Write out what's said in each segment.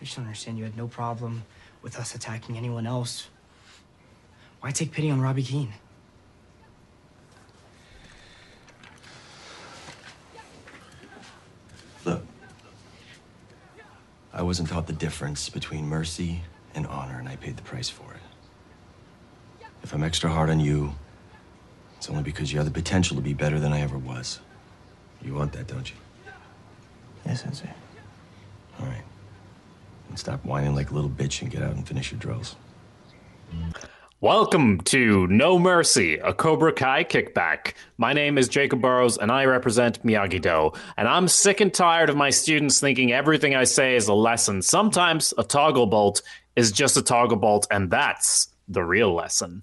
I just don't understand. You had no problem with us attacking anyone else. Why take pity on Robbie Keene? Look, I wasn't taught the difference between mercy and honor, and I paid the price for it. If I'm extra hard on you, it's only because you have the potential to be better than I ever was. You want that, don't you? Yes, Sensei. All right. And stop whining like a little bitch and get out and finish your drills. Welcome to No Mercy, a Cobra Kai kickback. My name is Jakob Burrows, and I represent Miyagi Do. And I'm sick and tired of my students thinking everything I say is a lesson. Sometimes a toggle bolt is just a toggle bolt, and that's the real lesson.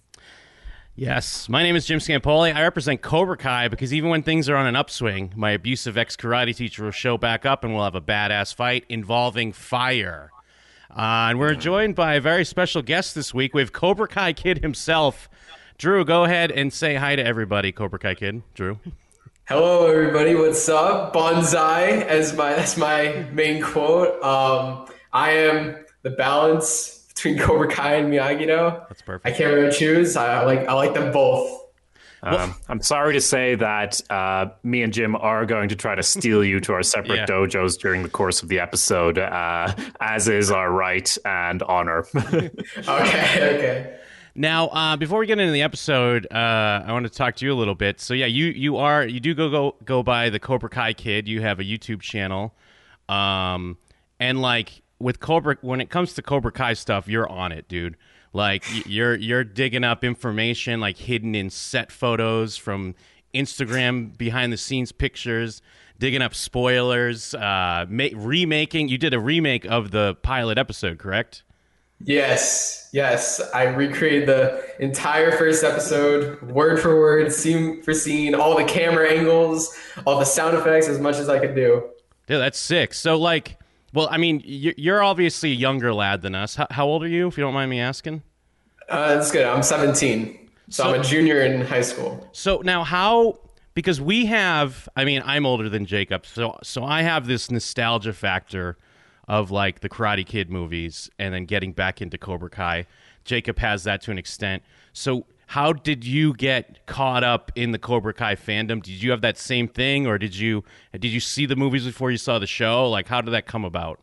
Yes, my name is Jim Scampoli. I represent Cobra Kai because even when things are on an upswing, my abusive ex karate teacher will show back up and we'll have a badass fight involving fire. Uh, and we're joined by a very special guest this week. We have Cobra Kai Kid himself. Drew, go ahead and say hi to everybody, Cobra Kai Kid. Drew. Hello, everybody. What's up? Bonsai as my that's my main quote. Um, I am the balance between Cobra Kai and Miyagi Do. That's perfect. I can't really choose. I like I like them both. Um, I'm sorry to say that uh, me and Jim are going to try to steal you to our separate Yeah. dojos during the course of the episode, uh, as is our right and honor. Okay, okay. Now, uh, before we get into the episode, uh, I want to talk to you a little bit. So, yeah, you you are you do go go go by the Cobra Kai Kid. You have a YouTube channel, um, and like with Cobra, when it comes to Cobra Kai stuff, you're on it, dude. Like you're you're digging up information like hidden in set photos from Instagram behind the scenes pictures, digging up spoilers, uh, ma- remaking. You did a remake of the pilot episode, correct? Yes, yes. I recreated the entire first episode, word for word, scene for scene, all the camera angles, all the sound effects, as much as I could do. Yeah, that's sick. So, like, well, I mean, you- you're obviously a younger lad than us. How old are you, if you don't mind me asking? Uh, that's good. I'm 17, so, I'm a junior in high school. So now, how? Because we have, I mean, I'm older than Jakob, so so I have this nostalgia factor of like the Karate Kid movies, and then getting back into Cobra Kai. Jakob has that to an extent. So, how did you get caught up in the Cobra Kai fandom? Did you have that same thing, or did you did you see the movies before you saw the show? Like, how did that come about?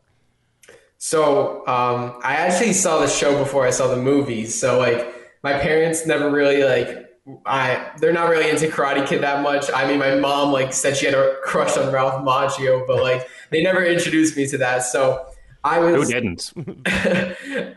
So um, I actually saw the show before I saw the movies. So like my parents never really like I they're not really into Karate Kid that much. I mean, my mom like said she had a crush on Ralph Macchio, but like they never introduced me to that. So I was Who didn't?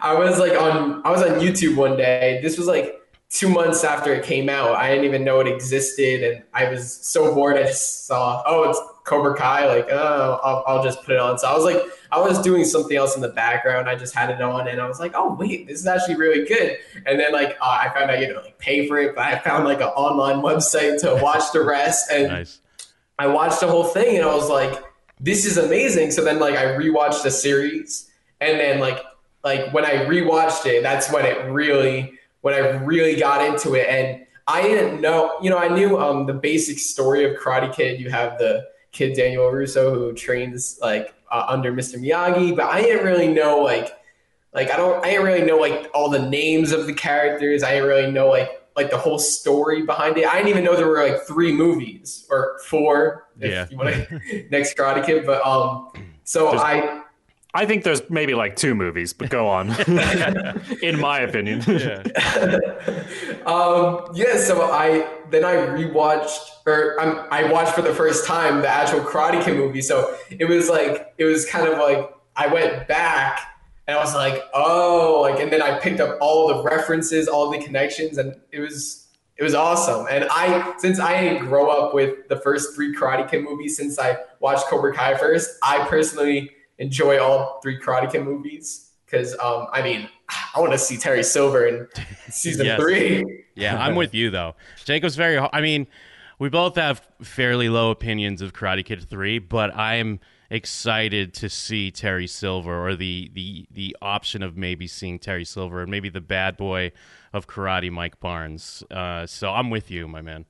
I was like on I was on YouTube one day. This was like two months after it came out. I didn't even know it existed, and I was so bored. I just saw oh it's Cobra Kai. Like oh I'll, I'll just put it on. So I was like I was doing something else in the background. I just had it on, and I was like oh wait this is actually really good. And then like uh, I found out you know like pay for it, but I found like an online website to watch the rest and. Nice. I watched the whole thing and I was like, this is amazing. So then like I rewatched the series and then like like when I rewatched it, that's when it really when I really got into it. And I didn't know, you know, I knew um the basic story of Karate Kid. You have the kid Daniel LaRusso who trains like uh, under Mr. Miyagi, but I didn't really know like like I don't I didn't really know like all the names of the characters. I didn't really know like like the whole story behind it. I didn't even know there were like three movies or four if Yeah. you want to next Karate Kid. But um so There's- I I think there's maybe like two movies, but go on. In my opinion. um yeah, so I then I rewatched or um, I watched for the first time the actual Karate Kid movie. So it was like it was kind of like I went back and I was like, oh, like and then I picked up all the references, all the connections, and it was it was awesome. And I since I didn't grow up with the first three Karate Kid movies since I watched Cobra Kai first, I personally enjoy all three Karate Kid movies because um I mean I want to see Terry Silver in season Yes. three. Yeah, I'm with you though. Jacob's very. I mean, we both have fairly low opinions of Karate Kid Three, but I'm excited to see Terry Silver or the the the option of maybe seeing Terry Silver and maybe the bad boy of karate, Mike Barnes. Uh, so I'm with you, my man.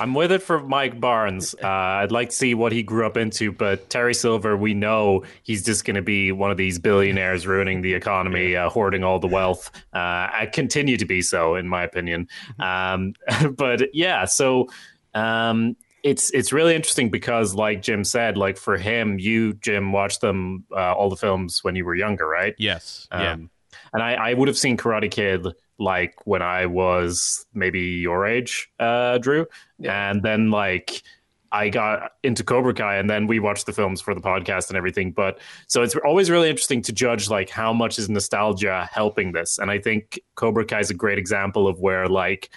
I'm with it for Mike Barnes. Uh, I'd like to see what he grew up into, but Terry Silver, we know he's just going to be one of these billionaires ruining the economy, uh, hoarding all the wealth. Uh, I continue to be so, in my opinion. Um, but yeah, so um, it's it's really interesting because, like Jim said, like for him, you Jim watched them uh, all the films when you were younger, right? Yes. yeah. Um, and I, I would have seen Karate Kid like when I was maybe your age, uh, Drew. Yeah. And then like I got into Cobra Kai and then we watched the films for the podcast and everything. But so it's always really interesting to judge like how much is nostalgia helping this. And I think Cobra Kai is a great example of where like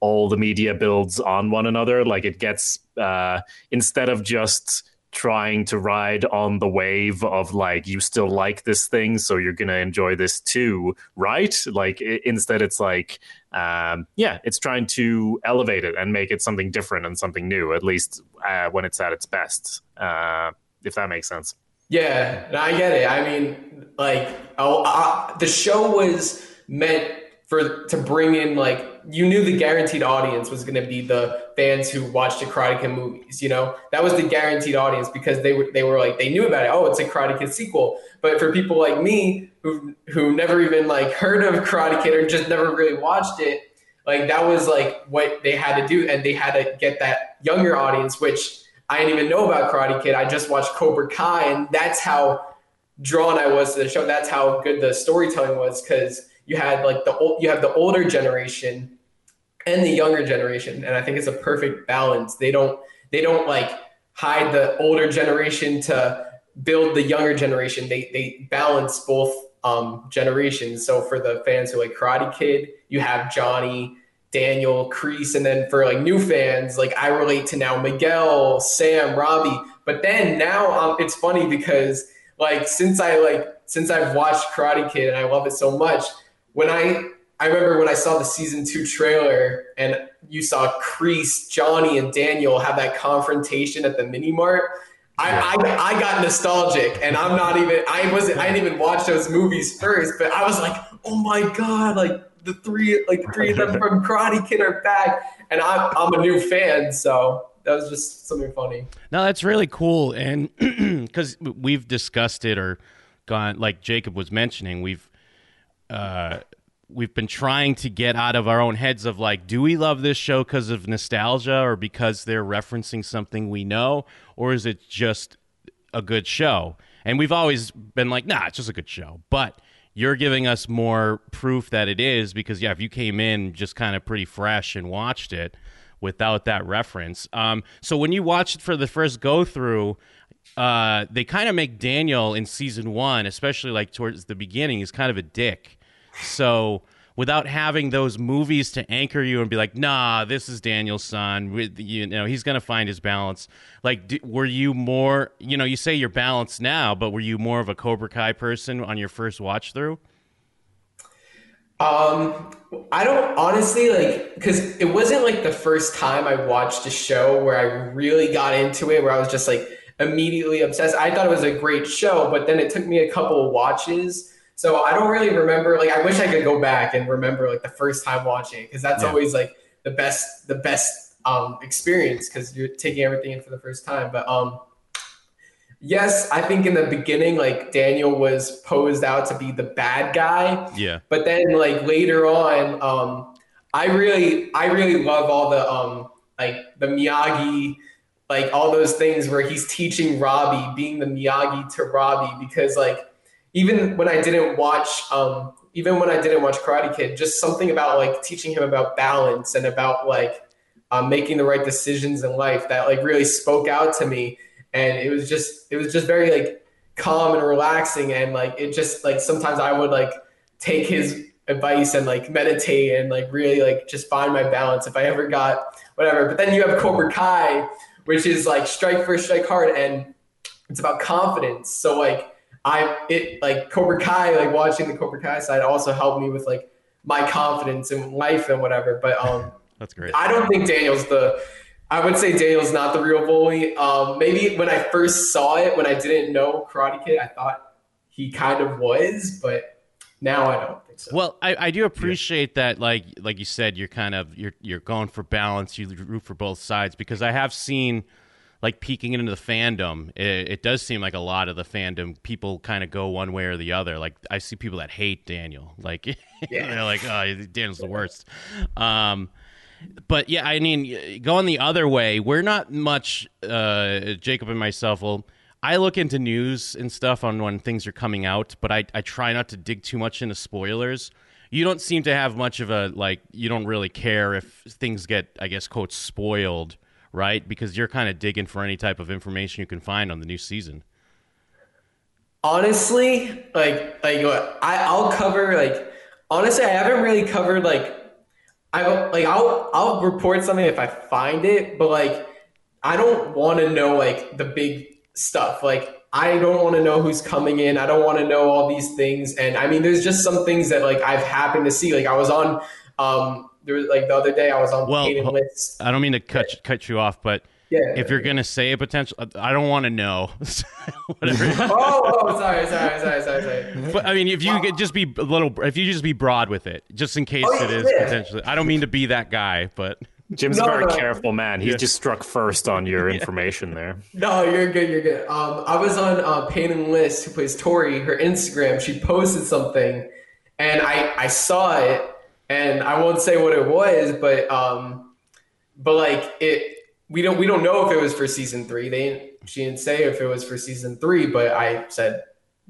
all the media builds on one another. Like it gets uh instead of just trying to ride on the wave of like you still like this thing so you're gonna enjoy this too right like i instead it's like um, yeah it's trying to elevate it and make it something different and something new at least uh, when it's at its best uh, if that makes sense Yeah, no, I get it. I mean, like, oh, uh, the show was meant for to bring in like you knew the guaranteed audience was going to be the fans who watched the Karate Kid movies. You know, that was the guaranteed audience because they were they were like they knew about it. Oh, it's a Karate Kid sequel. But for people like me who who never even like heard of Karate Kid or just never really watched it, like that was like what they had to do, and they had to get that younger audience, which I didn't even know about Karate Kid. I just watched Cobra Kai, and that's how drawn I was to the show. That's how good the storytelling was because you had like the old, you have the older generation and the younger generation, and I think it's a perfect balance. They don't they don't like hide the older generation to build the younger generation. They they balance both um, generations. So for the fans who like Karate Kid, you have Johnny. Daniel, Kreese, and then for like new fans, like I relate to now Miguel, Sam, Robbie. But then now um, it's funny because like since I like since I've watched Karate Kid and I love it so much, when I I remember when I saw the season two trailer and you saw Kreese, Johnny, and Daniel have that confrontation at the mini mart. I, I, I got nostalgic and I'm not even I wasn't I didn't even watch those movies first, but I was like, oh my god, like the three like the three of them from Karate Kid are back, and I'm I'm a new fan, so that was just something funny. No, that's really cool, and because we've discussed it or gone, like Jakob was mentioning, we've uh, we've been trying to get out of our own heads of like, do we love this show because of nostalgia or because they're referencing something we know, or is it just a good show? And we've always been like, nah, it's just a good show, but you're giving us more proof that it is because yeah if you came in just kind of pretty fresh and watched it without that reference. Um, so when you watched it for the first go through uh, they kind of make daniel in season one especially like towards the beginning is kind of a dick so without having those movies to anchor you and be like nah this is daniel's son you know he's gonna find his balance like were you more you know you say you're balanced now but were you more of a cobra kai person on your first watch through Um, I don't honestly like because it wasn't like the first time I watched a show where I really got into it, where I was just like immediately obsessed. I thought it was a great show, but then it took me a couple of watches. So I don't really remember. Like, I wish I could go back and remember like the first time watching because that's Yeah. always like the best, the best um, experience because you're taking everything in for the first time. But um, yes, I think in the beginning, like Daniel was posed out to be the bad guy, yeah but then like later on um i really i really love all the um like the miyagi like all those things where he's teaching robbie being the miyagi to robbie because like even when i didn't watch um even when i didn't watch karate kid just something about like teaching him about balance and about like um, making the right decisions in life that like really spoke out to me and it was just it was just very like calm and relaxing and like it just like sometimes i would like take his advice and like meditate and like really like just find my balance if I ever got whatever. But then you have Cobra Kai, which is like strike first, strike hard, and it's about confidence. So like I it like Cobra Kai, like watching the Cobra Kai side also helped me with like my confidence in life and whatever. But um that's great I don't think Daniel's the. I would say Daniel's not the real bully. Um, maybe when I first saw it, when I didn't know Karate Kid, I thought he kind of was, but Now I don't think so. Well, I, I do appreciate that, like like you said, you're kind of you're you're going for balance. You root for both sides because I have seen, like peeking into the fandom, it, it does seem like a lot of the fandom people kind of go one way or the other. Like I see people that hate Daniel, like they're like, oh, Daniel's the worst. Um, but yeah, I mean, going the other way, we're not much. Uh, Jakob and myself will. I look into news and stuff on when things are coming out, but I, I try not to dig too much into spoilers. You don't seem to have much of a like. You don't really care if things get, I guess, quote, spoiled, right? Because you're kind of digging for any type of information you can find on the new season. honestly, like like I I'll cover like honestly I haven't really covered like I like I'll I'll report something if I find it, but like I don't want to know like the big stuff. Like I don't want to know who's coming in. I don't want to know all these things. And I mean, there's just some things that like I've happened to see. Like I was on um there was like the other day I was on Well, Paid and ho- List. I don't mean to cut cut you off, but Yeah. if you're gonna say a potential, I don't want to know. Whatever. oh, oh, sorry, sorry, sorry, sorry, sorry. But I mean, if you could just be a little, if you just be broad with it, just in case Oh, it is yeah. potentially. I don't mean to be that guy, but Jim's No, a very no. careful man. He just struck first on your information there. No, you're good. You're good. Um, I was on uh, Peyton List, who plays Tori. Her Instagram, she posted something, and I I saw it, and I won't say what it was, but um, but like it, we don't we don't know if it was for season three. They didn't, she didn't say if it was for season three, but I said,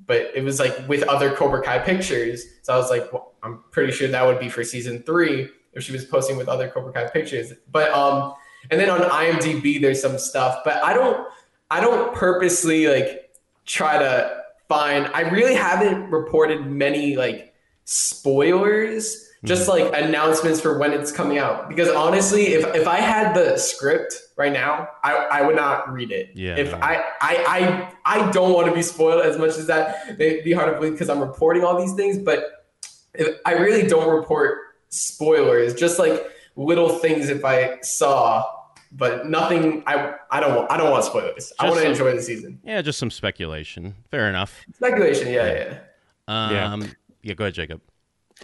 but it was like with other Cobra Kai pictures. So I was like, well, I'm pretty sure that would be for season three if she was posting with other Cobra Kai pictures. But um, and then on IMDb there's some stuff, but I don't I don't purposely like try to find. I really haven't reported many like spoilers. Just like announcements for when it's coming out. Because honestly, if, if I had the script right now, I, I would not read it. Yeah, If. I, I I I don't want to be spoiled as much as that may be hard to believe because I'm reporting all these things, but if, I really don't report spoilers, just like little things if I saw, but nothing. I I don't want I don't want spoilers. I want to enjoy the season. yeah, just some speculation. Fair enough. Speculation, yeah, yeah. Um, Yeah. yeah. go ahead, Jakob.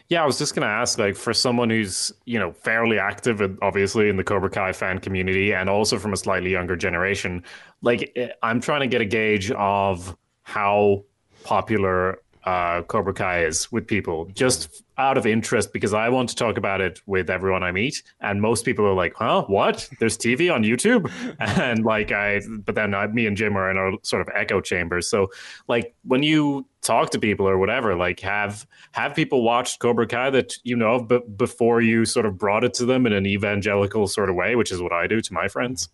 Yeah, I was just going to ask, like, for someone who's, you know, fairly active, obviously, in the Cobra Kai fan community and also from a slightly younger generation, like, eh, I'm trying to get a gauge of how popular uh, Cobra Kai is with people, just out of interest, because I want to talk about it with everyone I meet. And most people are like, huh, what? There's TV on YouTube? And, like, I, but then I, me and Jim are in our sort of echo chambers. So, like, when you talk to people or whatever, like, have, have people watched Cobra Kai that you know of, but before you sort of brought it to them in an evangelical sort of way, which is what I do to my friends.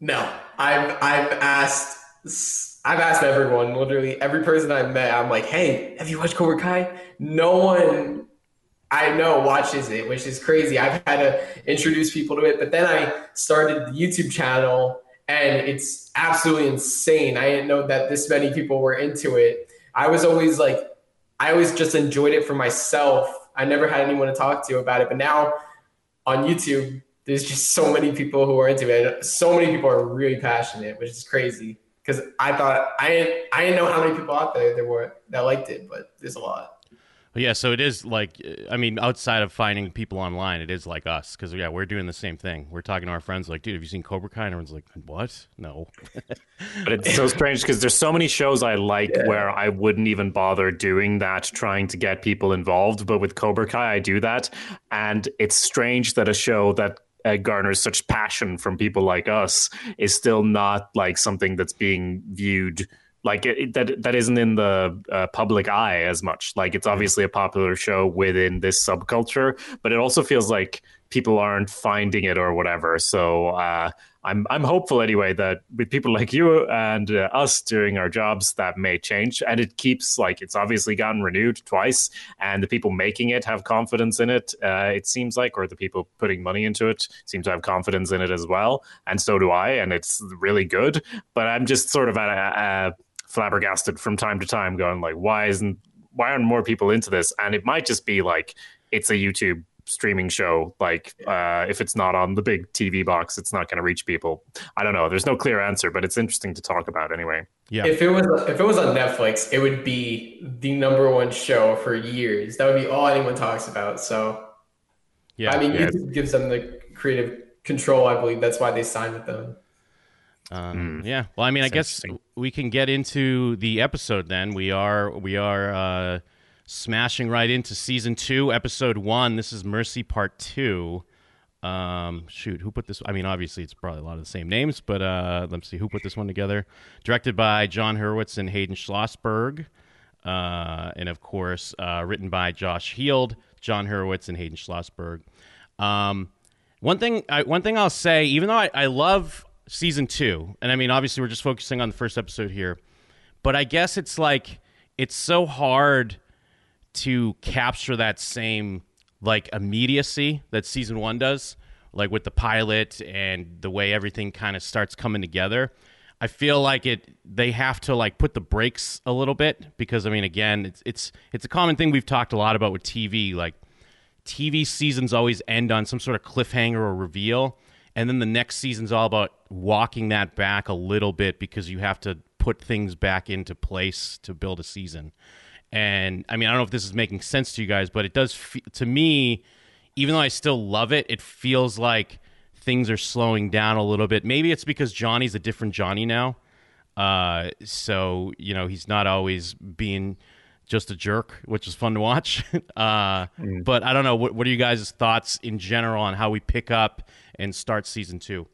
No, I've I've asked I've asked everyone, literally every person I've met. I'm like, hey, have you watched Cobra Kai? No one I know watches it, which is crazy. I've had to introduce people to it, but then I started the YouTube channel, and it's absolutely insane. I didn't know that this many people were into it. I was always like, I always just enjoyed it for myself. I never had anyone to talk to about it, but now on YouTube, there's just so many people who are into it. So many people are really passionate, which is crazy. Because I thought I didn't, I didn't know how many people out there there were that liked it, but there's a lot. Yeah, so it is like, I mean, outside of finding people online, it is like us because yeah, we're doing the same thing. We're talking to our friends like, dude, have you seen Cobra Kai? And everyone's like, what? No. But it's so strange because there's so many shows I like where I wouldn't even bother doing that, trying to get people involved. But with Cobra Kai, I do that. And it's strange that a show that uh, garners such passion from people like us is still not like something that's being viewed like it, it- that that isn't in the uh, public eye as much. Like it's obviously a popular show within this subculture but it also feels like people aren't finding it or whatever. So uh, I'm I'm hopeful anyway that with people like you and uh, us doing our jobs that may change. And it keeps like it's obviously gotten renewed twice and the people making it have confidence in it uh, it seems like or the people putting money into it seem to have confidence in it as well. And so do I and it's really good. But I'm just sort of at a, a flabbergasted from time to time going like why isn't why aren't more people into this? And it might just be like it's a youtube streaming show. Like uh, if it's not on the big TV box, it's not going to reach people. I don't know. There's no clear answer, but it's interesting to talk about anyway. Yeah. If it was if it was on Netflix, it would be the number one show for years. That would be all anyone talks about. So yeah. I mean, yeah. YouTube gives them the creative control. I believe that's why they signed with them. Um, Yeah. Well, I mean, I guess we can get into the episode then. We are we are uh, smashing right into season two, episode one. This is Mercy Part Two. Um, shoot, who put this? I mean, obviously it's probably a lot of the same names, but uh, let's see who put this one together. Directed by Jon Hurwitz and Hayden Schlossberg, uh, and of course uh, written by Josh Heald, Jon Hurwitz, and Hayden Schlossberg. Um, one thing, I, one thing I'll say, even though I, I love season two, and I mean, obviously we're just focusing on the first episode here, but I guess it's like it's so hard to capture that same like immediacy that season one does, like with the pilot and the way everything kind of starts coming together. I feel like it they have to like put the brakes a little bit because I mean again it's it's it's a common thing we've talked a lot about with TV like TV seasons always end on some sort of cliffhanger or reveal, and then the next season's all about walking that back a little bit because you have to put things back into place to build a season. And I mean, I don't know if this is making sense to you guys, but it does fe- to me. Even though I still love it, it feels like things are slowing down a little bit. Maybe it's because Johnny's a different Johnny now. Uh, so you know he's not always being just a jerk, which is fun to watch. uh, But I don't know. What, what are you guys' thoughts in general on how we pick up and start season two?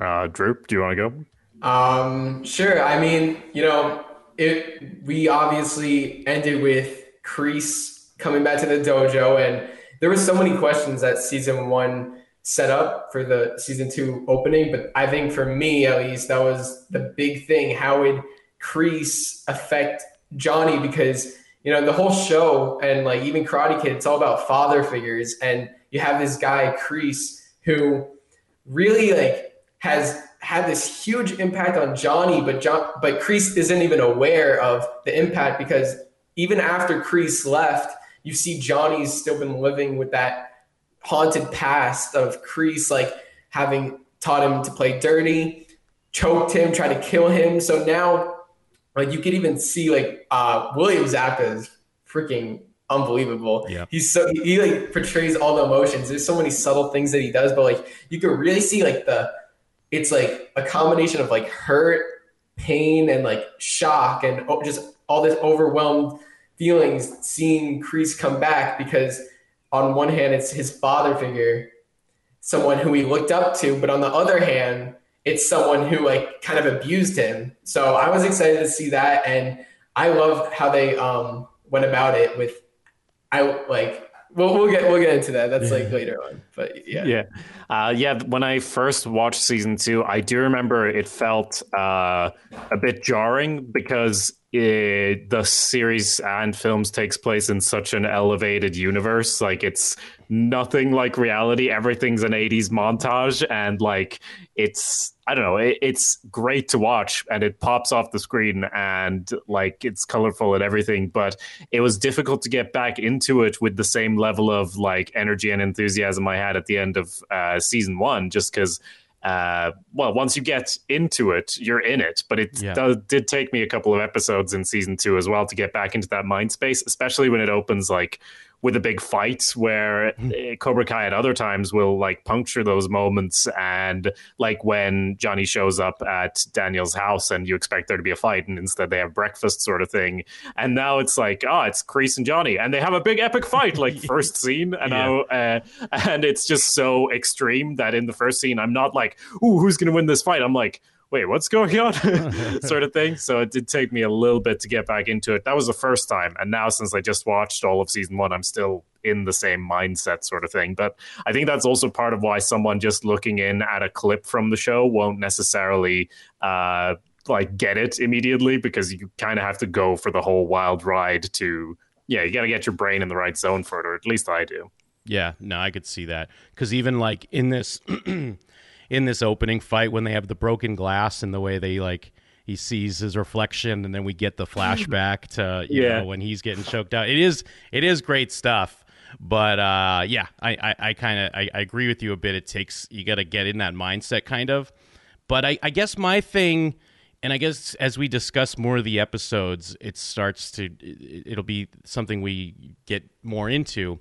Uh, Drew, do you want to go? Um, sure. I mean, you know, it we obviously ended with Kreese coming back to the dojo, and there were so many questions that season one set up for the season two opening. But I think for me, at least, that was the big thing. How would Kreese affect Johnny? Because you know the whole show and like even Karate Kid, it's all about father figures, and you have this guy Kreese who really like has had this huge impact on Johnny, but John, but Kreese isn't even aware of the impact because even after Kreese left, you see Johnny's still been living with that haunted past of Kreese, like having taught him to play dirty, choked him, tried to kill him. So now, like you could even see like uh, William Zabka is freaking unbelievable. Yeah. He's so he, he like portrays all the emotions. There's so many subtle things that he does, but like you could really see like the it's like a combination of like hurt, pain, and like shock, and just all this overwhelmed feelings seeing Kreese come back because on one hand it's his father figure, someone who he looked up to, but on the other hand it's someone who like kind of abused him. So I was excited to see that, and I love how they um went about it with I like. We'll, we'll get we'll get into that. That's like later on, but yeah. Yeah. Uh, yeah. When I first watched season two, I do remember it felt uh, a bit jarring because it, the series and films takes place in such an elevated universe. Like it's nothing like reality. Everything's an 80s montage. And like it's, I don't know, it, it's great to watch and it pops off the screen and like it's colorful and everything. But it was difficult to get back into it with the same level of like energy and enthusiasm I had at the end of uh, season one, just because. Uh, well, once you get into it, you're in it. But it Yeah. does, did take me a couple of episodes in season two as well to get back into that mind space, especially when it opens like with a big fight where uh, Cobra Kai at other times will like puncture those moments. And like when Johnny shows up at Daniel's house and you expect there to be a fight and instead they have breakfast sort of thing. And now it's like oh it's Kreese and Johnny. And they have a big epic fight like first scene. And Yeah. now uh, and it's just so extreme that in the first scene I'm not like ooh who's gonna win this fight? I'm like wait, what's going on? sort of thing. So it did take me a little bit to get back into it. That was the first time. And now, since I just watched all of season one, I'm still in the same mindset, sort of thing. But I think that's also part of why someone just looking in at a clip from the show won't necessarily. Uh, like get it immediately because you kind of have to go for the whole wild ride to yeah you got to get your brain in the right zone for it or at least i do Yeah, no, I could see that because even like in this in this opening fight when they have the broken glass and the way they like he sees his reflection and then we get the flashback to you Yeah. know when he's getting choked out. It is it is great stuff. But uh, yeah, I I, I kind of I, I agree with you a bit. It takes you got to get in that mindset, kind of. But I, I guess my thing, and I guess as we discuss more of the episodes, it starts to it- it'll be something we get more into.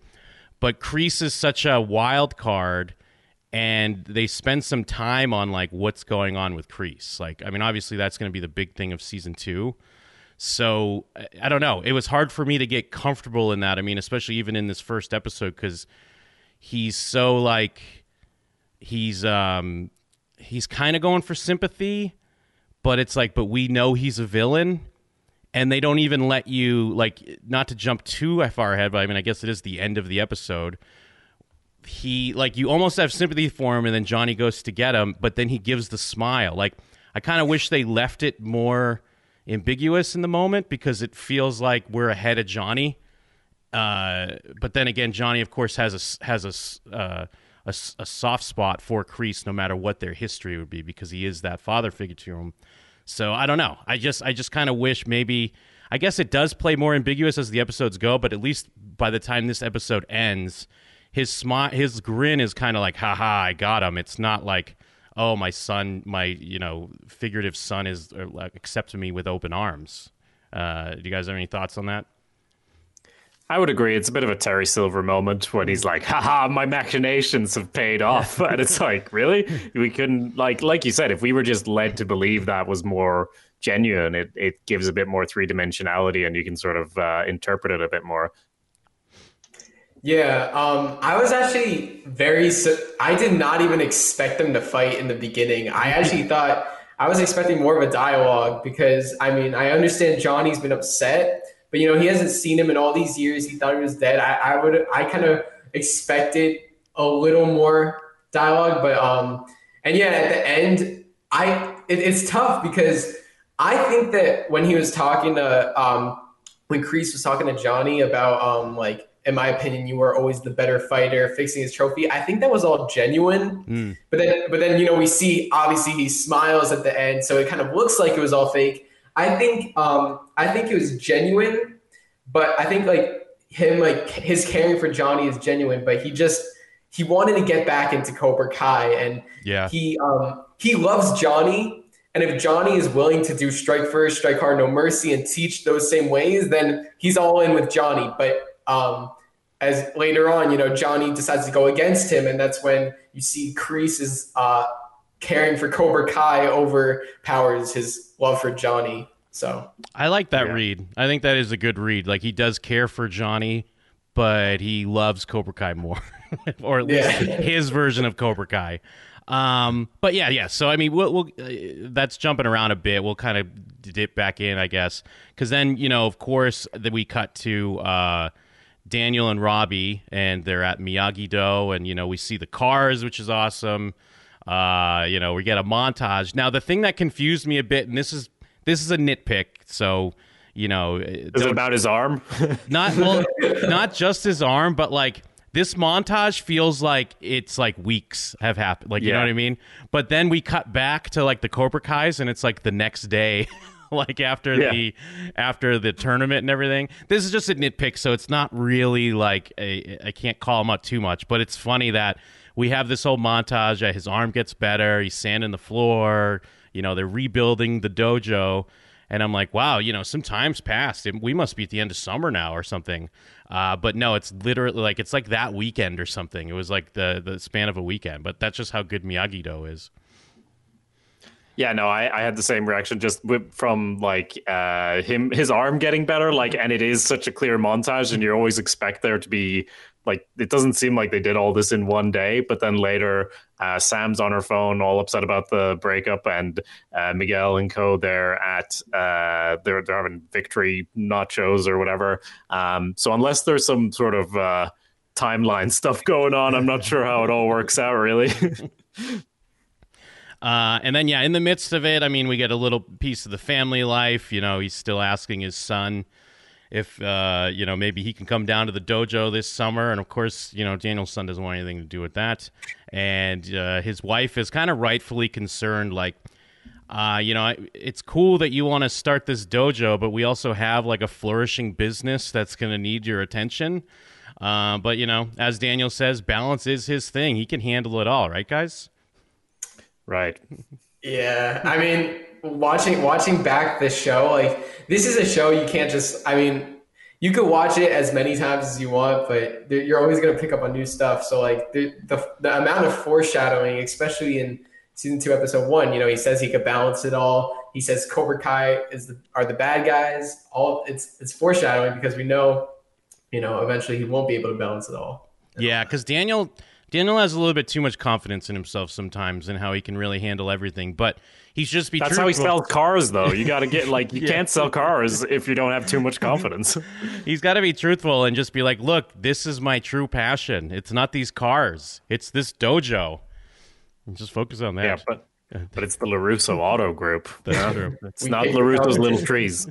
But Kreese is such a wild card, and they spend some time on like what's going on with Kreese. Like, I mean, obviously that's going to be the big thing of season two. So I- don't know. It was hard for me to get comfortable in that. I mean, especially even in this first episode because he's so like he's um he's kind of going for sympathy, but it's like, but we know he's a villain, and they don't even let you like not to jump too far ahead. But I mean, I guess it is the end of the episode. He like you almost have sympathy for him, and then Johnny goes to get him, but then he gives the smile. Like I kind of wish they left it more ambiguous in the moment because it feels like we're ahead of Johnny. Uh, but then again, Johnny, of course, has a has a uh, a, a soft spot for Kreese, no matter what their history would be, because he is that father figure to him. So I don't know. I just I just kind of wish maybe. I guess it does play more ambiguous as the episodes go, but at least by the time this episode ends, his smile, his grin is kind of like, "haha, I got him." It's not like, "Oh, my son, my you know figurative son is uh, like, accepting me with open arms." Uh, do you guys have any thoughts on that? I would agree. It's a bit of a Terry Silver moment when he's like, haha, my machinations have paid off. and it's like, really? We couldn't, like, like you said, if we were just led to believe that was more genuine, it, it gives a bit more three dimensionality and you can sort of uh, interpret it a bit more. Yeah, um, I was actually very. Su- I did not even expect them to fight in the beginning. I actually thought I was expecting more of a dialogue because I mean I understand Johnny's been upset, but you know he hasn't seen him in all these years. He thought he was dead. I, I would I kind of expected a little more dialogue, but um, and yeah, at the end, I it, it's tough because I think that when he was talking to um, when Kreese was talking to Johnny about um like in my opinion you were always the better fighter fixing his trophy I think that was all genuine but then but then you know we see obviously he smiles at the end so it kind of looks like it was all fake I think um I think it was genuine but I think like him like his caring for Johnny is genuine but he just he wanted to get back into Cobra Kai and Yeah. he um he loves Johnny and if Johnny is willing to do strike first, strike hard, no mercy, and teach those same ways, then he's all in with Johnny. But um, as later on, you know, Johnny decides to go against him, and that's when you see Kreese is uh, caring for Cobra Kai overpowers his love for Johnny. So I like that Yeah. read. I think that is a good read. Like he does care for Johnny, but he loves Cobra Kai more, or at least Yeah. his version of Cobra Kai. Um, but yeah, yeah. So I mean, we'll, we'll uh, that's jumping around a bit. We'll kind of dip back in, I guess, because then you know, of course, that we cut to uh, Daniel and Robbie, and they're at Miyagi Do, and you know, we see the cars, which is awesome. Uh, you know, we get a montage. Now, the thing that confused me a bit, and this is this is a nitpick, so you know, Is it about his arm? not well, not just his arm, but like this montage feels like it's like weeks have happened. Like you know what I mean? But then we cut back to like the Cobra Kai's, and it's like the next day. like after Yeah. the after the tournament and everything this is just a nitpick so it's not really like a, i can't call him out too much but it's funny that we have this whole montage that his arm gets better he's sanding the floor you know they're rebuilding the dojo and I'm like, wow, you know, some time's passed. It- We must be at the end of summer now or something. Uh, but no, it's literally like it's like that weekend or something. It was like the the span of a weekend. But that's just how good Miyagi Do is. Yeah, no, I, I had the same reaction just from like uh, him, his arm getting better. Like, and it is such a clear montage, and you always expect there to be like it doesn't seem like they did all this in one day. But then later, uh, Sam's on her phone, all upset about the breakup, and uh, Miguel and Co. They're at uh, they're they're having victory nachos or whatever. Um, so unless there's some sort of uh, timeline stuff going on, I'm not sure how it all works out. Really. Uh, and then, yeah, in the midst of it, I mean, we get a little piece of the family life. You know, he's still asking his son if, uh, you know, maybe he can come down to the dojo this summer. And of course, you know, Daniel's son doesn't want anything to do with that. And uh, his wife is kind of rightfully concerned, like, uh, you know, it's cool that you want to start this dojo, but we also have like a flourishing business that's going to need your attention. Uh, but you know, as Daniel says, balance is his thing. He can handle it all, right, guys? Right. Yeah, I mean, watching watching back the show, like this is a show you can't just. I mean, you could watch it as many times as you want, but you're always going to pick up on new stuff. So like the, the the amount of foreshadowing, especially in season two, episode one, you know, he says he could balance it all. He says Cobra Kai is the, are the bad guys. All it's it's foreshadowing because we know, you know, eventually he won't be able to balance it all. Yeah, because Daniel Daniel has a little bit too much confidence in himself sometimes and how he can really handle everything, but he's just be That's truthful. how he sells cars, though. You got to get like you can't sell cars if you don't have too much confidence. He's got to be truthful and just be like, "Look, this is my true passion. It's not these cars. It's this dojo." And just focus on that. yeah, but but it's the Larusso Auto Group. That's true. It's We not hate Larusso's little trees.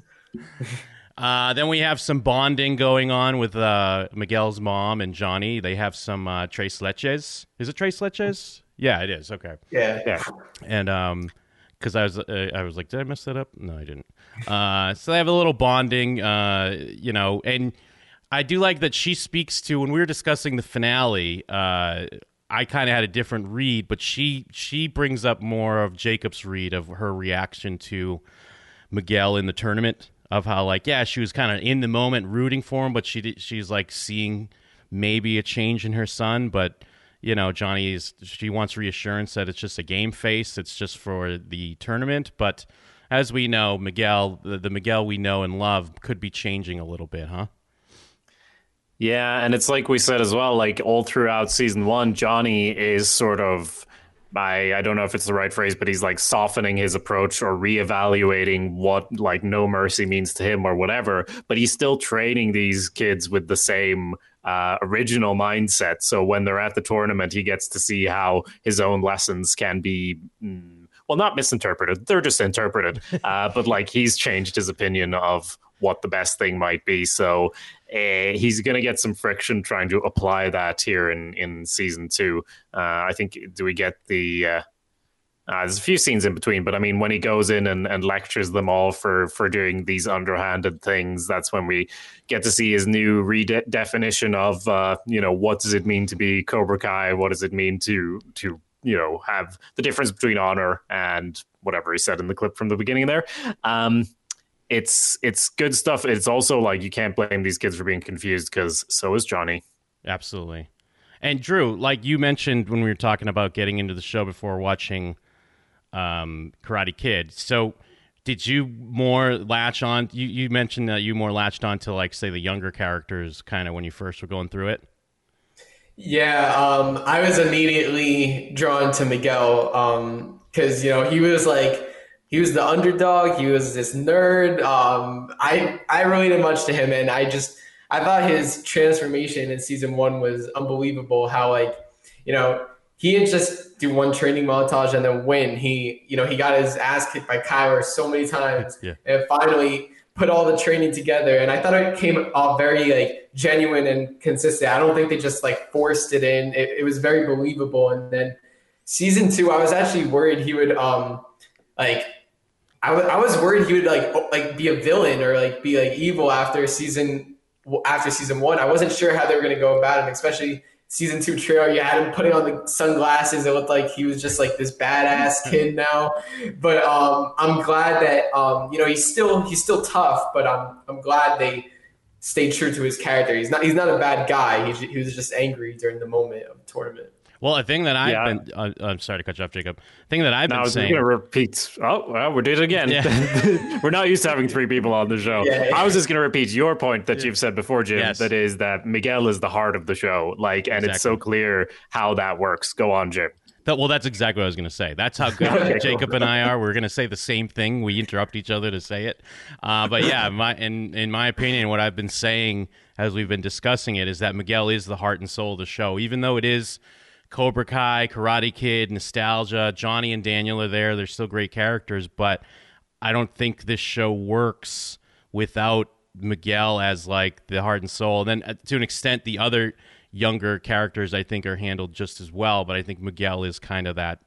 Uh, then we have some bonding going on with uh, Miguel's mom and Johnny. They have some uh, tres leches. Is it tres leches? Yeah, it is. Okay. Yeah, Yeah. and um because i was uh, i was like did i mess that up no i didn't uh so they have a little bonding uh you know and i do like that she speaks to when we were discussing the finale uh i kind of had a different read but she she brings up more of jakob's read of her reaction to miguel in the tournament of how like yeah she was kind of in the moment rooting for him but she she's like seeing maybe a change in her son but you know, Johnny is she wants reassurance that it's just a game face, it's just for the tournament. But as we know, Miguel, the, the Miguel we know and love, could be changing a little bit, huh? Yeah, and it's like we said as well, like all throughout season one, Johnny is sort of I I don't know if it's the right phrase, but he's like softening his approach or reevaluating what like no mercy means to him or whatever. But he's still training these kids with the same uh, original mindset. So when they're at the tournament, he gets to see how his own lessons can be. Mm, well, not misinterpreted; they're just interpreted. Uh, but like he's changed his opinion of what the best thing might be. So uh, he's going to get some friction trying to apply that here in in season two. Uh, I think. Do we get the? Uh, uh, there's a few scenes in between, but I mean, when he goes in and, and lectures them all for for doing these underhanded things, that's when we get to see his new redefinition of, uh, you know, what does it mean to be Cobra Kai? What does it mean to to you know have the difference between honor and whatever he said in the clip from the beginning there. Um, it's it's good stuff. It's also like you can't blame these kids for being confused because so is Johnny. Absolutely. And Drew, like you mentioned when we were talking about getting into the show before watching um, Karate Kid, so did you more latch on? You, you mentioned that you more latched on to like say the younger characters, kind of when you first were going through it. Yeah, um, I was immediately drawn to Miguel because you know he was like he was the underdog. He was this nerd. Um, I I related much to him, and I just I thought his transformation in season one was unbelievable. How like you know he didn't just do one training montage and then win. He you know he got his ass kicked by Kyler so many times, Yeah. and finally put all the training together. And I thought it came off very like genuine and consistent. I don't think they just like forced it in. It, it was very believable. And then season two, I was actually worried he would um like I wa- I was worried he would like like be a villain or like be like evil after season after season one. I wasn't sure how they were gonna go about it, especially season two trailer. You had him putting on the sunglasses. It looked like he was just like this badass kid now. But um, I'm glad that um, you know he's still he's still tough, but I'm I'm glad they stayed true to his character. He's not he's not a bad guy. He, he was just angry during the moment of the tournament. Well, a thing that I've Yeah. been, uh, I'm sorry to cut you off, Jakob. thing that I've Now been I was saying, going to repeat. Oh, well, we did it again. Yeah. We're not used to having three people on the show. Yeah. I was just going to repeat your point that you've said before, Jim. Yes. That is that Miguel is the heart of the show. Like, and it's so clear how that works. Go on, Jim. that, well, that's exactly what I was going to say. That's how good Okay, cool. Jakob and I are. We're going to say the same thing. We interrupt each other to say it. Uh, but yeah, my in in my opinion, what I've been saying as we've been discussing it is that Miguel is the heart and soul of the show, even though it is. Cobra Kai, Karate Kid, nostalgia. Johnny and Daniel are there. They're still great characters, but I don't think this show works without Miguel as like the heart and soul. And then uh, to an extent, the other younger characters I think are handled just as well. But I think Miguel is kind of that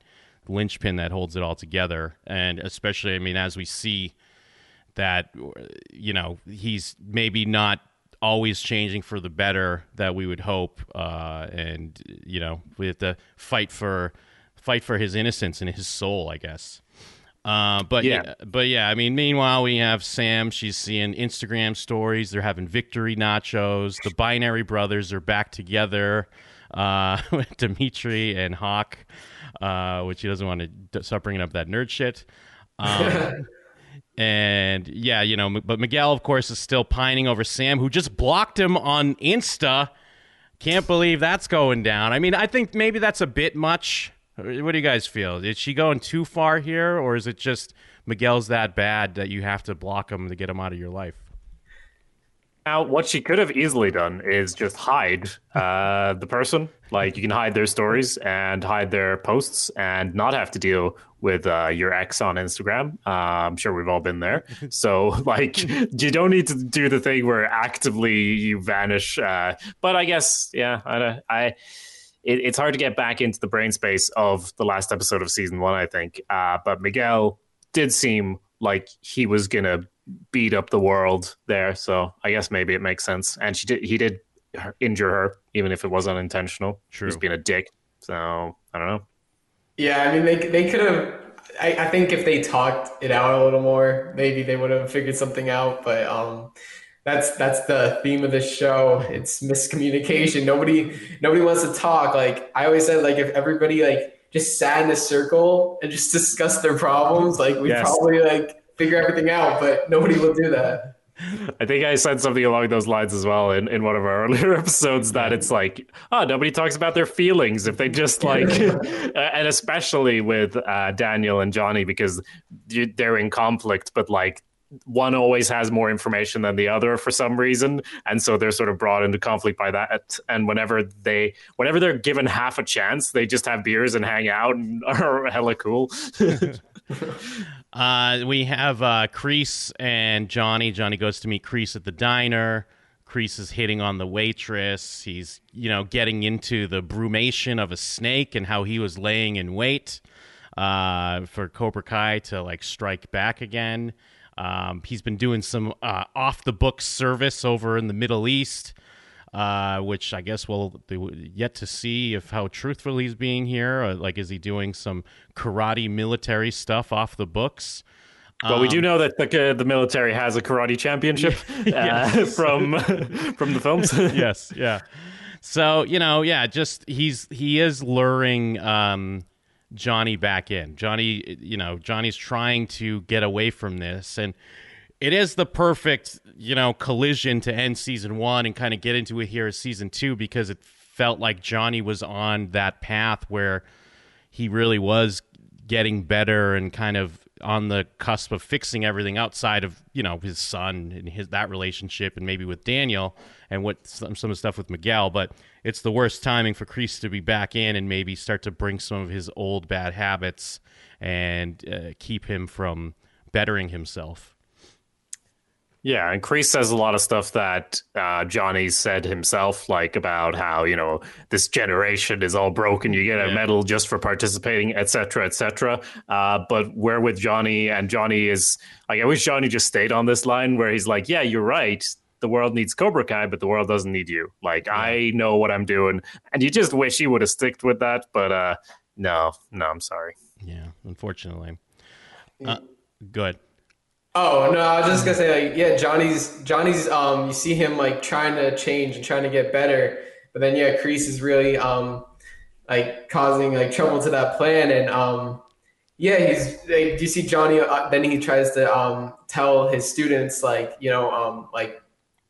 linchpin that holds it all together. And especially, I mean, as we see that, you know, he's maybe not always changing for the better that we would hope, uh, and you know we have to fight for fight for his innocence and his soul, I guess. Uh, but yeah. Yeah. but yeah, I mean, meanwhile we have Sam. She's seeing Instagram stories. They're having victory nachos. The Binary Brothers are back together uh, with Demetri and Hawk, uh, which he doesn't want to d- stop bringing up that nerd shit. Um, and yeah, you know, but Miguel, of course, is still pining over Sam, who just blocked him on Insta. Can't believe that's going down. I mean, I think maybe that's a bit much. What do you guys feel? Is she going too far here, or is it just Miguel's that bad that you have to block him to get him out of your life? Now, what she could have easily done is just hide uh, the person. Like, you can hide their stories and hide their posts and not have to deal with uh, your ex on Instagram. Uh, I'm sure we've all been there. So, like, you don't need to do the thing where actively you vanish. Uh, but I guess, yeah, I, don't- I it, it's hard to get back into the brain space of the last episode of season one, I think. Uh, but Miguel did seem like he was going to beat up the world there. So I guess maybe it makes sense. And she did. He did injure her, even if it was unintentional. True. He was being a dick. So I don't know. Yeah, I mean, they they could have. I, I think if they talked it out a little more, maybe they would have figured something out. But um, that's that's the theme of this show. It's miscommunication. Nobody nobody wants to talk. Like I always said, like if everybody like just sat in a circle and just discussed their problems, like we'd Yes. probably like figure everything out. But nobody will do that. I think I said something along those lines as well in, in one of our earlier episodes that it's like, oh, nobody talks about their feelings if they just like, and especially with uh, Daniel and Johnny because they're in conflict, but like one always has more information than the other for some reason, and so they're sort of brought into conflict by that. And whenever they, whenever they're given half a chance, they just have beers and hang out and are hella cool. Uh, we have uh, Kreese and Johnny. Johnny goes to meet Kreese at the diner. Kreese is hitting on the waitress. He's, you know, getting into the brumation of a snake and how he was laying in wait uh, for Cobra Kai to like strike back again. Um, he's been doing some uh, off the book service over in the Middle East, uh, which I guess we'll yet to see if how truthful he's being here. Or, like, is he doing some karate military stuff off the books? But we do know that the, uh, the military has a karate championship uh, from from the films. yes, yeah. So you know, yeah, just he's he is luring um, Johnny back in. Johnny, you know, Johnny's trying to get away from this, and it is the perfect you know collision to end season one and kind of get into it here as season two because it felt like Johnny was on that path where he really was getting better and kind of on the cusp of fixing everything outside of you know his son and his that relationship and maybe with Daniel and what some, some of the stuff with Miguel. But it's the worst timing for Kreese to be back in and maybe start to bring some of his old bad habits and uh, keep him from bettering himself Yeah, and Kreese says a lot of stuff that uh, Johnny said himself, like about how you know this generation is all broken. You get a Yeah. medal just for participating, etc., etc. Uh, but we're with Johnny, and Johnny is like, I wish Johnny just stayed on this line where he's like, "Yeah, you're right. The world needs Cobra Kai, but the world doesn't need you. Like, I know what I'm doing." And you just wish he would have sticked with that, but uh, no, no, I'm sorry. yeah unfortunately uh, good Oh no, I was just gonna say like yeah, Johnny's Johnny's um you see him like trying to change and trying to get better, but then yeah, Kreese is really um like causing like trouble to that plan and um yeah, he's like, do you see Johnny uh, then he tries to um tell his students like, you know, um like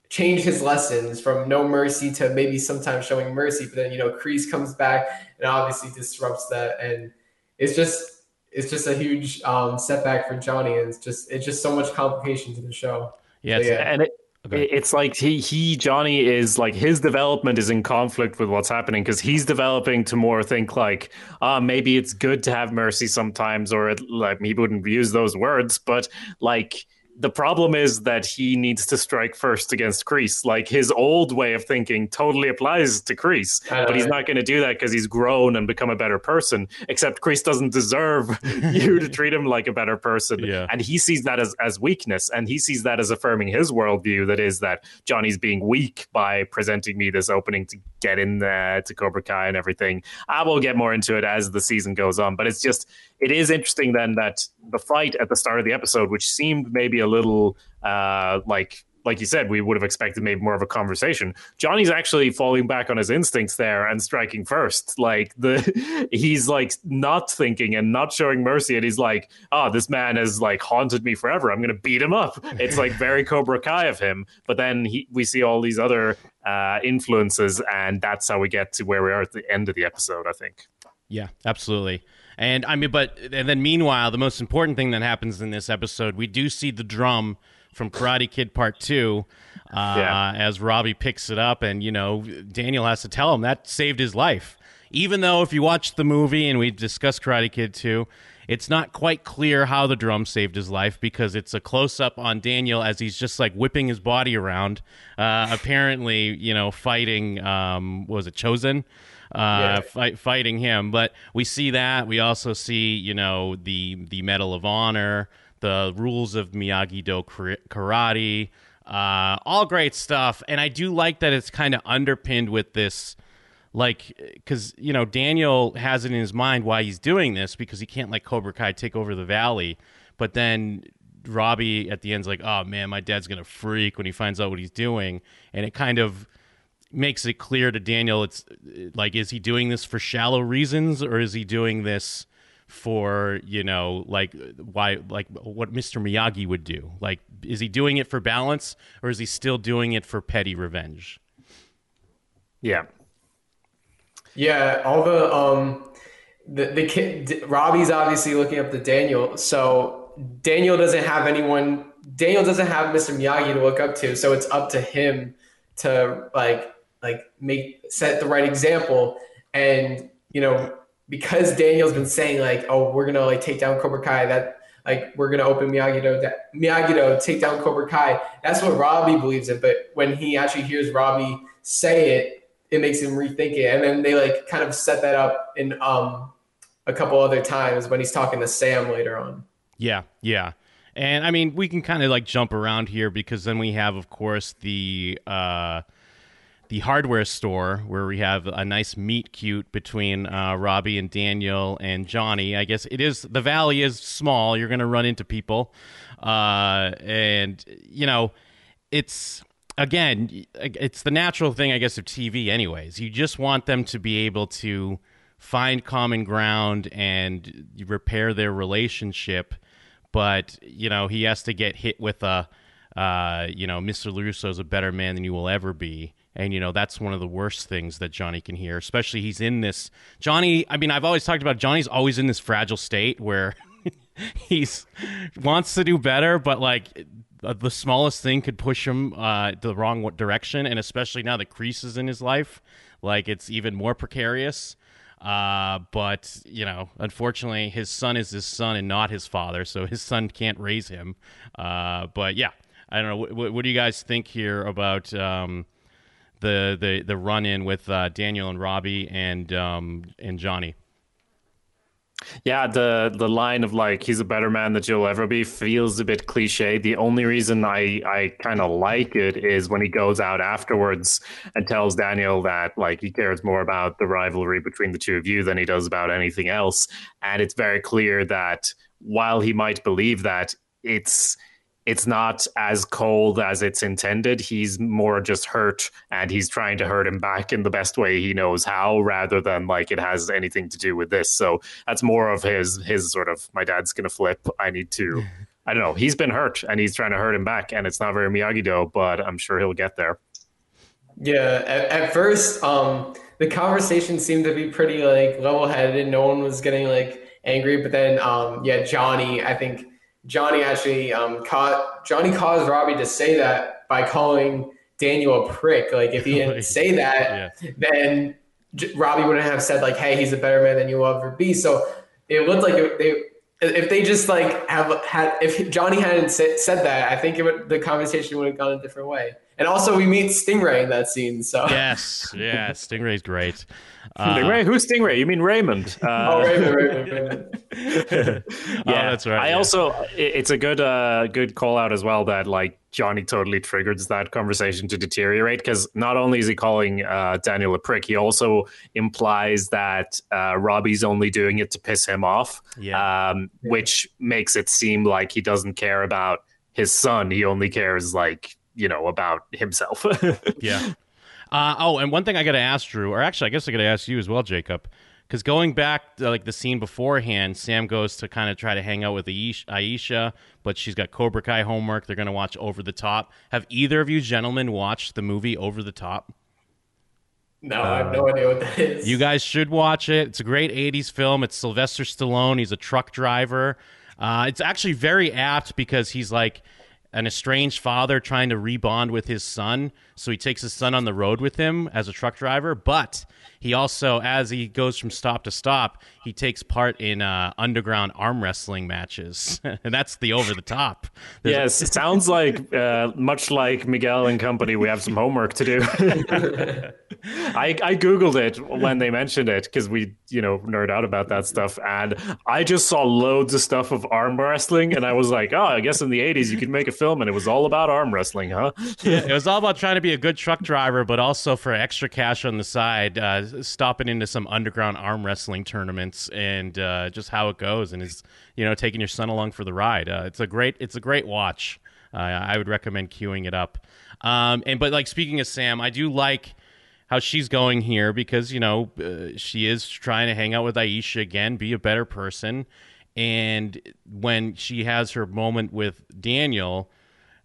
change his lessons from no mercy to maybe sometimes showing mercy, but then you know, Kreese comes back and obviously disrupts that and it's just it's just a huge um, setback for Johnny. And it's just it's just so much complication to the show. yeah, So, yeah. and it, Okay. it's like he he Johnny is like his development is in conflict with what's happening because he's developing to more think like ah maybe it's good to have mercy sometimes or it, like he wouldn't use those words but like the problem is that he needs to strike first against Kreese. Like his old way of thinking totally applies to Kreese, but he's not going to do that because he's grown and become a better person. Except Kreese doesn't deserve you to treat him like a better person, Yeah. and he sees that as as weakness, and he sees that as affirming his worldview. That is that Johnny's being weak by presenting me this opening to get in there to Cobra Kai and everything. I will get more into it as the season goes on, but it's just it is interesting then that the fight at the start of the episode, which seemed maybe a little uh, like like you said, we would have expected maybe more of a conversation. Johnny's actually falling back on his instincts there and striking first. Like the he's like not thinking and not showing mercy, and he's like, "Oh, this man has like haunted me forever. I'm gonna beat him up." It's like very Cobra Kai of him. But then he, we see all these other uh, influences, and that's how we get to where we are at the end of the episode. I think. Yeah, absolutely. And I mean, but and then meanwhile, the most important thing that happens in this episode, we do see the drum from Karate Kid Part Two, uh, Yeah. as Robbie picks it up, and you know Daniel has to tell him that saved his life. Even though if you watch the movie and we discuss Karate Kid Two, it's not quite clear how the drum saved his life because it's a close up on Daniel as he's just like whipping his body around, uh, apparently, you know, fighting. Um, what was it Chozen? Uh, Yeah. fight, fighting him. But we see that. We also see, you know, the the Medal of Honor, the rules of Miyagi Do karate, uh, all great stuff. And I do like that it's kind of underpinned with this. Like, because you know Daniel has it in his mind why he's doing this because he can't let Cobra Kai take over the valley, but then Robbie at the end's like, "Oh man, my dad's gonna freak when he finds out what he's doing," and it kind of makes it clear to Daniel it's like is he doing this for shallow reasons or is he doing this for you know like why like what Mr. Miyagi would do like is he doing it for balance or is he still doing it for petty revenge Yeah. Yeah, all the um the the kid Robbie's obviously looking up to Daniel. So Daniel doesn't have anyone Daniel doesn't have Mr. Miyagi to look up to, so it's up to him to like like make set the right example and you know because Daniel's been saying like oh we're to like take down Cobra Kai that like we're gonna open Miyagi-Do, that Miyagi-Do, take down Cobra Kai. That's what Robbie believes in. But when he actually hears Robbie say it, it makes him rethink it. And then they like kind of set that up in um a couple other times when he's talking to Sam later on. Yeah, yeah. And I mean, we can kind of like jump around here because then we have, of course, the uh, the hardware store where we have a nice meet cute between uh, Robbie and Daniel and Johnny. I guess it is the valley is small. You're going to run into people, uh, and you know, it's again, it's the natural thing, I guess, of TV. Anyways, you just want them to be able to find common ground and repair their relationship but you know he has to get hit with a uh, you know mr LaRusso's a better man than you will ever be and you know that's one of the worst things that johnny can hear especially he's in this johnny i mean i've always talked about johnny's always in this fragile state where he's wants to do better but like uh, the smallest thing could push him uh, the wrong direction and especially now the Kreese's in his life like it's even more precarious uh, but you know, unfortunately, his son is his son and not his father, so his son can't raise him. Uh, but yeah, I don't know. What, what do you guys think here about um, the the the run in with uh, Daniel and Robbie and um, and Johnny? Yeah, the the line of like he's a better man that you'll ever be feels a bit cliche. The only reason I I kind of like it is when he goes out afterwards and tells Daniel that like he cares more about the rivalry between the two of you than he does about anything else. And it's very clear that while he might believe that, it's it's not as cold as it's intended. He's more just hurt and he's trying to hurt him back in the best way he knows how rather than like it has anything to do with this. So that's more of his his sort of my dad's gonna flip. I need to I don't know. He's been hurt and he's trying to hurt him back and it's not very Miyagi Do, but I'm sure he'll get there. Yeah, at, at first, um, the conversation seemed to be pretty like level-headed. And no one was getting like angry, but then, um, yeah, Johnny, I think Johnny actually um, caught Johnny caused Robbie to say that by calling Daniel a prick. Like if he didn't say that, then J- Robbie wouldn't have said like, "Hey, he's a better man than you'll ever be." So it looked like it, they if they just like have had if Johnny hadn't said, said that, I think it would, the conversation would have gone a different way. And also, we meet Stingray in that scene. So Yes, yeah, Stingray's great. Uh, Stingray? Who's Stingray? You mean Raymond? Uh, oh, Raymond, Raymond, Raymond. yeah, that's right, I yeah. also, it's a good uh good call out as well that like Johnny totally triggers that conversation to deteriorate because not only is he calling uh, Daniel a prick, he also implies that uh, Robbie's only doing it to piss him off, Yeah. um, which makes it seem like he doesn't care about his son. He only cares like you know about himself. yeah. Uh, oh, and one thing I got to ask Drew, or actually, I guess I got to ask you as well, Jakob, because going back to, like the scene beforehand, Sam goes to kind of try to hang out with Aish- Aisha, but she's got Cobra Kai homework. They're going to watch Over the Top. Have either of you gentlemen watched the movie Over the Top? No, I have no idea what that is. You guys should watch it. It's a great 80s film. It's Sylvester Stallone. He's a truck driver. Uh, it's actually very apt because he's like an estranged father trying to rebond with his son. So he takes his son on the road with him as a truck driver. But he also, as he goes from stop to stop, he takes part in uh, underground arm wrestling matches. and that's the over the top. Yes, it sounds like uh, much like Miguel and company. We have some homework to do. I, I googled it when they mentioned it because we you know nerd out about that stuff, and I just saw loads of stuff of arm wrestling, and I was like, oh, I guess in the '80s you could make a film, and it was all about arm wrestling, huh? it was all about trying to be a good truck driver, but also for extra cash on the side, uh, stopping into some underground arm wrestling tournaments and uh, just how it goes, and is you know taking your son along for the ride. Uh, it's a great, it's a great watch. Uh, I would recommend queuing it up. Um, and but like speaking of Sam, I do like how she's going here because you know uh, she is trying to hang out with Aisha again, be a better person, and when she has her moment with Daniel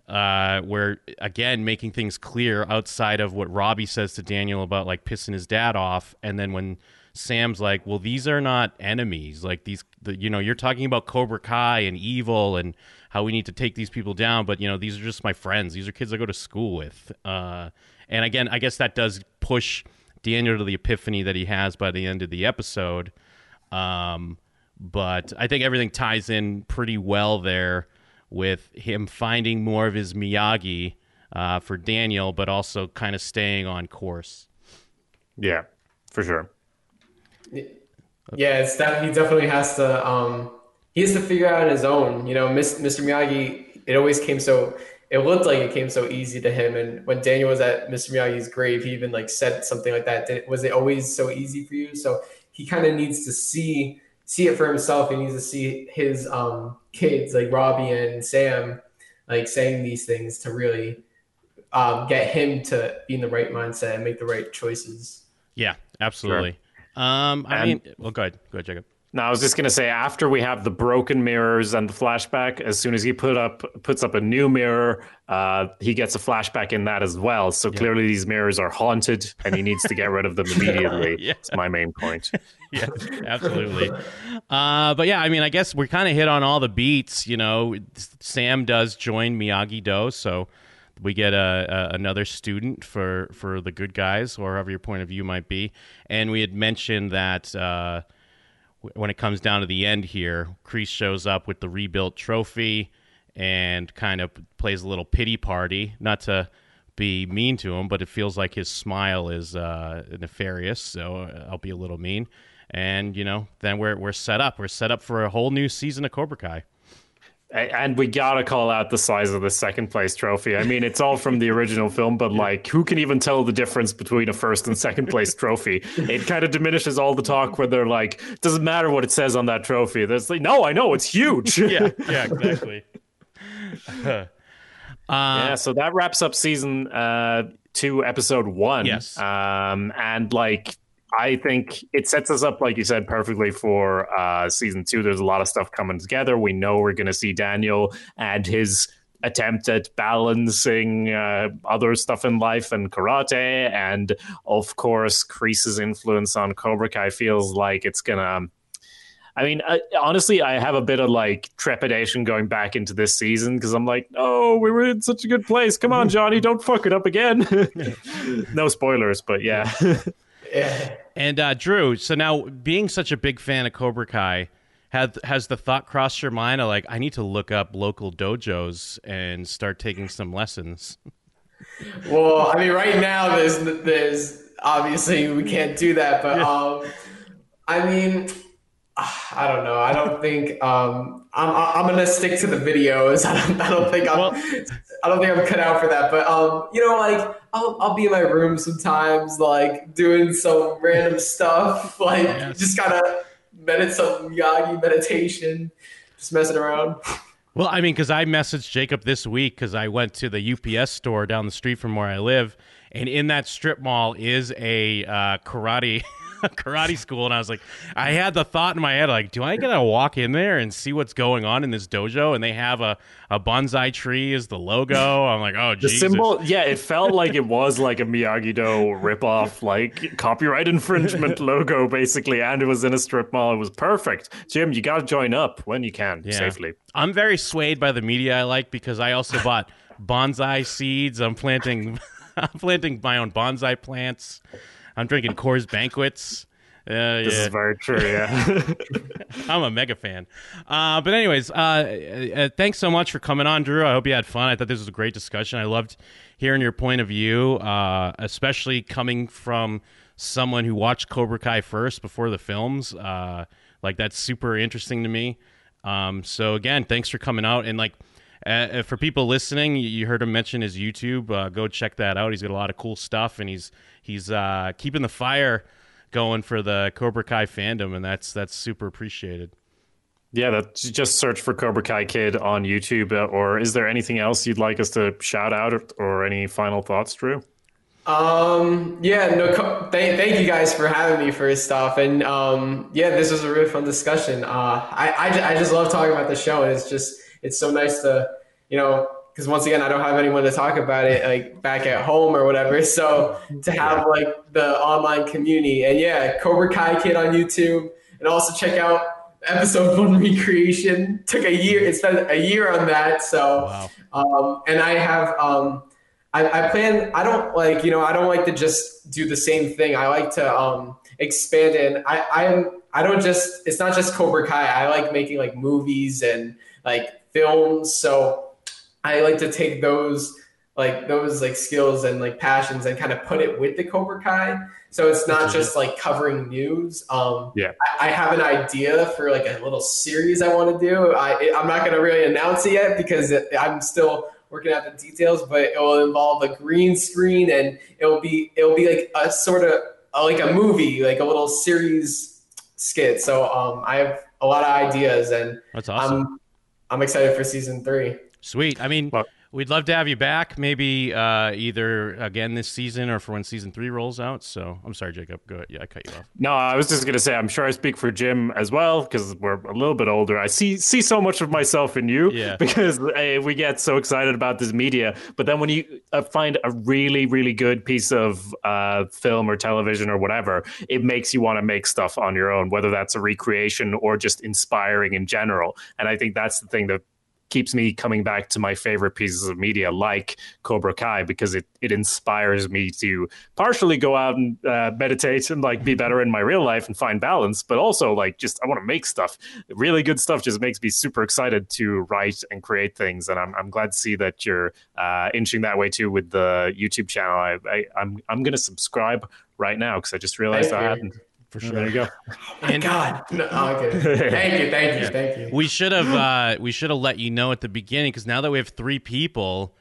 uh, where again making things clear outside of what Robbie says to Daniel about like pissing his dad off, and then when Sam's like, "Well, these are not enemies. Like these, the, you know, you're talking about Cobra Kai and evil and how we need to take these people down, but you know, these are just my friends. These are kids I go to school with." Uh, and again, I guess that does push Daniel to the epiphany that he has by the end of the episode. Um, but I think everything ties in pretty well there with him finding more of his Miyagi uh, for Daniel, but also kind of staying on course. Yeah, for sure. Yeah, it's that he definitely has to. Um, he has to figure out on his own. You know, Mr. Miyagi. It always came so. It looked like it came so easy to him. And when Daniel was at Mr. Miyagi's grave, he even like said something like that. Did, was it always so easy for you? So he kind of needs to see see it for himself. He needs to see his um, kids like Robbie and Sam like saying these things to really um, get him to be in the right mindset and make the right choices. Yeah, absolutely. Um, I And- mean, well, go ahead, go ahead, Jakob. Now I was just gonna say after we have the broken mirrors and the flashback, as soon as he put up puts up a new mirror, uh, he gets a flashback in that as well. So clearly these mirrors are haunted, and he needs to get rid of them immediately. Yeah. That's my main point. yeah, absolutely. Uh, but yeah, I mean, I guess we kind of hit on all the beats. You know, Sam does join Miyagi Do, so we get a, a another student for for the good guys, or however your point of view might be. And we had mentioned that. Uh, when it comes down to the end here, Kreese shows up with the rebuilt trophy and kind of plays a little pity party. Not to be mean to him, but it feels like his smile is uh, nefarious. So uh, I'll be a little mean. And you know, then we're we're set up. We're set up for a whole new season of Cobra Kai. And we gotta call out the size of the second place trophy. I mean, it's all from the original film, but like, who can even tell the difference between a first and second place trophy? It kind of diminishes all the talk where they're like, doesn't matter what it says on that trophy. There's like, no, I know it's huge. yeah, yeah, exactly. yeah. So that wraps up season uh, two, episode one. Yes. Um, and like, I think it sets us up, like you said, perfectly for uh, season two. There's a lot of stuff coming together. We know we're going to see Daniel and his attempt at balancing uh, other stuff in life and karate. And of course, Kreese's influence on Cobra Kai feels like it's going to. I mean, uh, honestly, I have a bit of like trepidation going back into this season because I'm like, oh, we were in such a good place. Come on, Johnny, don't fuck it up again. no spoilers, but yeah. Yeah. And uh, Drew, so now being such a big fan of Cobra Kai, had has the thought crossed your mind of like I need to look up local dojos and start taking some lessons? Well, I mean, right now there's there's obviously we can't do that, but um, I mean, I don't know. I don't think um, I'm I'm gonna stick to the videos. I don't I don't think I'm Well- I don't think I'm cut out for that. But um, you know, like I'll I'll be in my room sometimes, like doing some random stuff, like Yes. just kind of medit some Miyagi meditation, just messing around. Well, I mean, because I messaged Jakob this week because I went to the UPS store down the street from where I live, and in that strip mall is a uh, karate karate school, and I was like, I had the thought in my head, like, do I gotta walk in there and see what's going on in this dojo? And they have a a bonsai tree as the logo. I'm like, oh, The Jesus. symbol, yeah, it felt like it was like a Miyagi Do ripoff, like copyright infringement logo, basically, and it was in a strip mall. It was perfect. Jim, you got to join up when you can Yeah. safely. I'm very swayed by the media I like because I also bought bonsai seeds. I'm planting, I'm planting my own bonsai plants. I'm drinking Coors Banquets. Uh, This yeah. is very true. Yeah. I'm a mega fan. Uh, but anyways, uh, uh, thanks so much for coming on, Drew. I hope you had fun. I thought this was a great discussion. I loved hearing your point of view, uh, especially coming from someone who watched Cobra Kai first before the films. Uh, like that's super interesting to me. Um, so again, thanks for coming out and like. Uh, for people listening, you- you heard him mention his YouTube. Uh, go check that out. He's got a lot of cool stuff, and he's he's uh, keeping the fire going for the Cobra Kai fandom, and that's that's super appreciated. yeah, that's just search for Cobra Kai Kid on YouTube. uh, Or is there anything else you'd like us to shout out or, or any final thoughts, Drew? Um, yeah, no, co- thank, thank you guys for having me for his stuff. And, um, yeah, this was a really fun discussion. Uh, I, I, I just love talking about the show and it's just, it's so nice to, you know, cause once again, I don't have anyone to talk about it like back at home or whatever. So to have like the online community and yeah, Cobra Kai Kid on YouTube and also check out episode one recreation took a year. It's been a year on that. So, Wow. um, and I have um, I, I plan. I don't like you know. I don't like to just do the same thing. I like to um, expand. And I I'm I don't just. It's not just Cobra Kai. I like making like movies and like films. So I like to take those like those like skills and like passions and kind of put it with the Cobra Kai. So it's not just like covering news. Um, Yeah. I, I have an idea for like a little series I want to do. I, I'm not going to really announce it yet because it, I'm still working out the details, but it will involve a green screen and it'll be it'll be like a sort of uh, like a movie, like a little series skit. So um, I have a lot of ideas and That's awesome. I'm I'm excited for season three. Sweet. I mean, Well- we'd love to have you back, maybe uh, either again this season or for when season three rolls out. So I'm sorry, Jakob. Go ahead. Yeah, I cut you off. No, I was just gonna say I'm sure I speak for Jim as well because we're a little bit older. I see see so much of myself in you Yeah. because uh, we get so excited about this media, but then when you uh, find a really really good piece of uh, film or television or whatever, it makes you want to make stuff on your own, whether that's a recreation or just inspiring in general. And I think that's the thing that keeps me coming back to my favorite pieces of media like Cobra Kai because it it inspires me to partially go out and uh, meditate and like be better in my real life and find balance, but also like just I want to make stuff. Really good stuff just makes me super excited to write and create things, and I'm I'm glad to see that you're uh, inching that way too with the YouTube channel. I, I I'm I'm gonna subscribe right now because I just realized Thank I hadn't. For sure. There you go. And God, no, oh, okay. thank you, thank you, thank you. We should have uh, we should have let you know at the beginning because now that we have three people,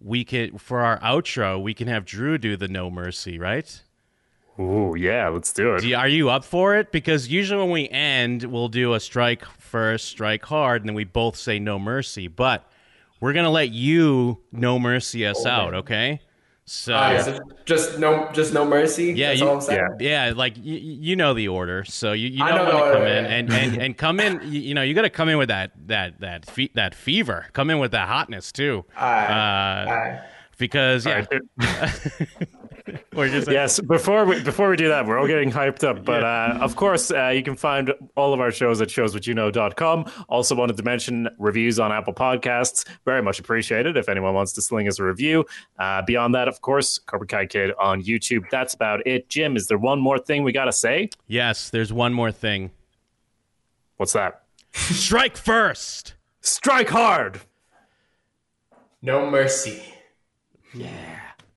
we could for our outro we can have Drew do the No Mercy, right? Ooh, yeah, let's do it. Do you- are you up for it? Because usually when we end, we'll do a strike first, strike hard, and then we both say no mercy. But we're gonna let you no mercy us out, okay? So All right, so just no, just no mercy. Yeah, That's you- all I'm saying. yeah, like y- you know the order, so you, you don't know want to come in and, and, and come in. You, you know, you got to come in with that that that fe- that fever. Come in with that hotness too, Alright, uh, alright. because yeah, All right. we're just Yes, before we before we do that, we're all getting hyped up. But uh, of course, uh, you can find all of our shows at showswhatyouknow.com. Also, wanted to mention reviews on Apple Podcasts. Very much appreciated if anyone wants to sling us a review. Uh, beyond that, of course, Cobra Kai Kid on YouTube. That's about it. Jim, is there one more thing we got to say? yes. There's one more thing. What's that? Strike first. Strike hard. No mercy. Yeah.